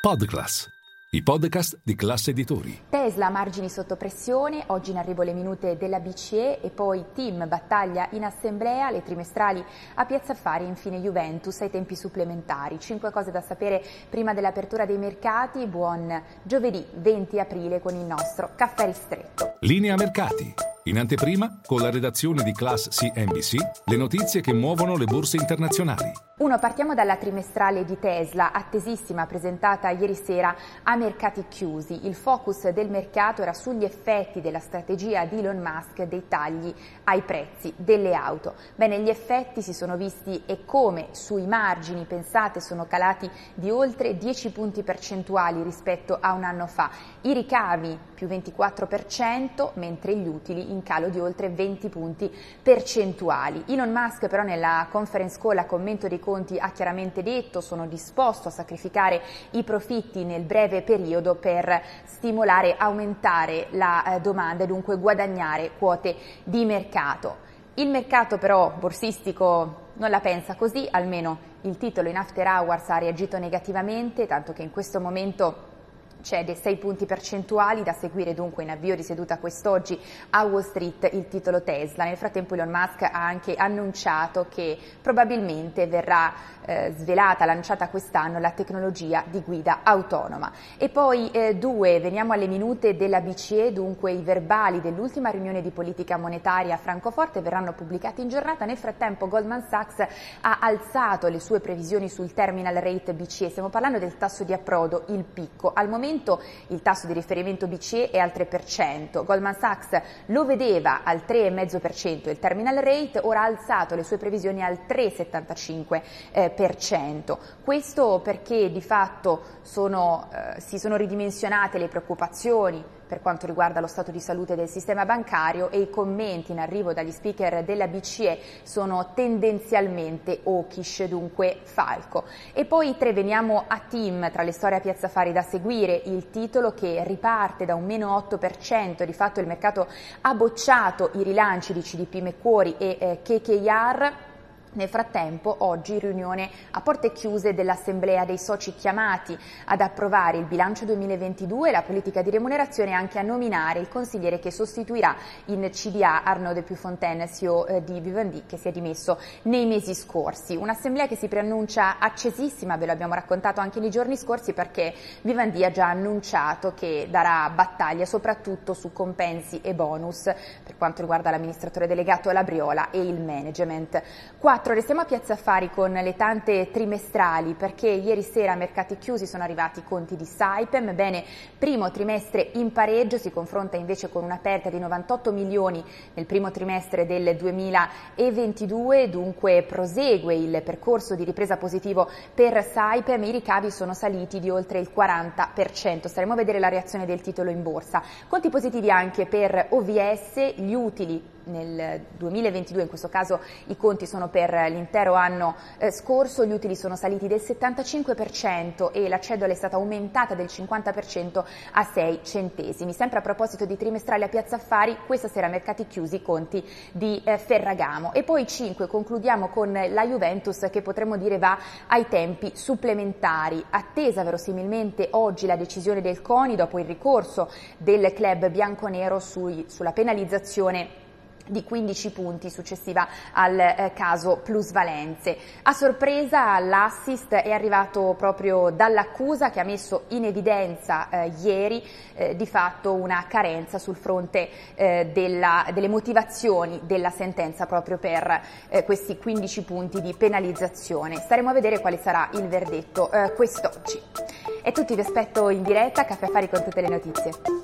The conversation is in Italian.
Podclass, i podcast di classe editori. Tesla margini sotto pressione, oggi in arrivo le minute della BCE e poi team battaglia in assemblea, le trimestrali a Piazza Affari e infine Juventus ai tempi supplementari. Cinque cose da sapere prima dell'apertura dei mercati. Buon giovedì 20 aprile con il nostro caffè ristretto. Linea mercati. In anteprima, con la redazione di Class CNBC, le notizie che muovono le borse internazionali. Uno, partiamo dalla trimestrale di Tesla, attesissima, presentata ieri sera a mercati chiusi. Il focus del mercato era sugli effetti della strategia di Elon Musk dei tagli ai prezzi delle auto. Bene, gli effetti si sono visti e come sui margini, pensate, sono calati di oltre 10 punti percentuali rispetto a un anno fa. I ricavi più 24%, mentre gli utili in calo di oltre 20 punti percentuali. Elon Musk però nella conference call a commento dei conti ha chiaramente detto sono disposto a sacrificare i profitti nel breve periodo per stimolare aumentare la eh, domanda e dunque guadagnare quote di mercato. Il mercato però borsistico non la pensa così, almeno il titolo in after hours ha reagito negativamente, tanto che in questo momento cede 6 punti percentuali, da seguire dunque in avvio di seduta quest'oggi a Wall Street il titolo Tesla. Nel frattempo Elon Musk ha anche annunciato che probabilmente verrà eh, svelata, lanciata quest'anno la tecnologia di guida autonoma. E poi eh, due, veniamo alle minute della BCE, dunque i verbali dell'ultima riunione di politica monetaria a Francoforte verranno pubblicati in giornata. Nel frattempo Goldman Sachs ha alzato le sue previsioni sul terminal rate BCE, stiamo parlando del tasso di approdo, il picco. Al momento momento il tasso di riferimento BCE è al 3%, Goldman Sachs lo vedeva al 3,5% il terminal rate, ora ha alzato le sue previsioni al 3,75%. Questo perché di fatto sono, eh, si sono ridimensionate le preoccupazioni per quanto riguarda lo stato di salute del sistema bancario e i commenti in arrivo dagli speaker della BCE sono tendenzialmente hawkish, dunque falco. E poi tre veniamo a team tra le storie a piazza fari da seguire, il titolo che riparte da un meno 8%, di fatto il mercato ha bocciato i rilanci di CDP Meccuori e eh, KKR nel frattempo, oggi riunione a porte chiuse dell'Assemblea dei soci chiamati ad approvare il bilancio 2022 e la politica di remunerazione e anche a nominare il consigliere che sostituirà in CDA Arnaud de Puyfontaine, CEO eh, di Vivendi, che si è dimesso nei mesi scorsi. Un'assemblea che si preannuncia accesissima, ve lo abbiamo raccontato anche nei giorni scorsi perché Vivendi ha già annunciato che darà battaglia soprattutto su compensi e bonus quanto riguarda l'amministratore delegato Labriola e il management. 4 restiamo a Piazza Affari con le tante trimestrali perché ieri sera a mercati chiusi sono arrivati i conti di Saipem, bene primo trimestre in pareggio, si confronta invece con una perdita di 98 milioni nel primo trimestre del 2022, dunque prosegue il percorso di ripresa positivo per Saipem, i ricavi sono saliti di oltre il 40%, staremo a vedere la reazione del titolo in borsa. Conti positivi anche per OVS, gli utili nel 2022, in questo caso i conti sono per l'intero anno eh, scorso, gli utili sono saliti del 75% e la cedola è stata aumentata del 50% a 6 centesimi. Sempre a proposito di trimestrale a Piazza Affari, questa sera mercati chiusi i conti di eh, Ferragamo. E poi 5, concludiamo con la Juventus che potremmo dire va ai tempi supplementari. Attesa verosimilmente oggi la decisione del CONI dopo il ricorso del club bianconero sui, sulla penalizzazione di 15 punti successiva al eh, caso plusvalenze. A sorpresa l'assist è arrivato proprio dall'accusa che ha messo in evidenza eh, ieri eh, di fatto una carenza sul fronte eh, della, delle motivazioni della sentenza proprio per eh, questi 15 punti di penalizzazione. Staremo a vedere quale sarà il verdetto eh, quest'oggi. E tutti vi aspetto in diretta Caffè Affari con tutte le notizie.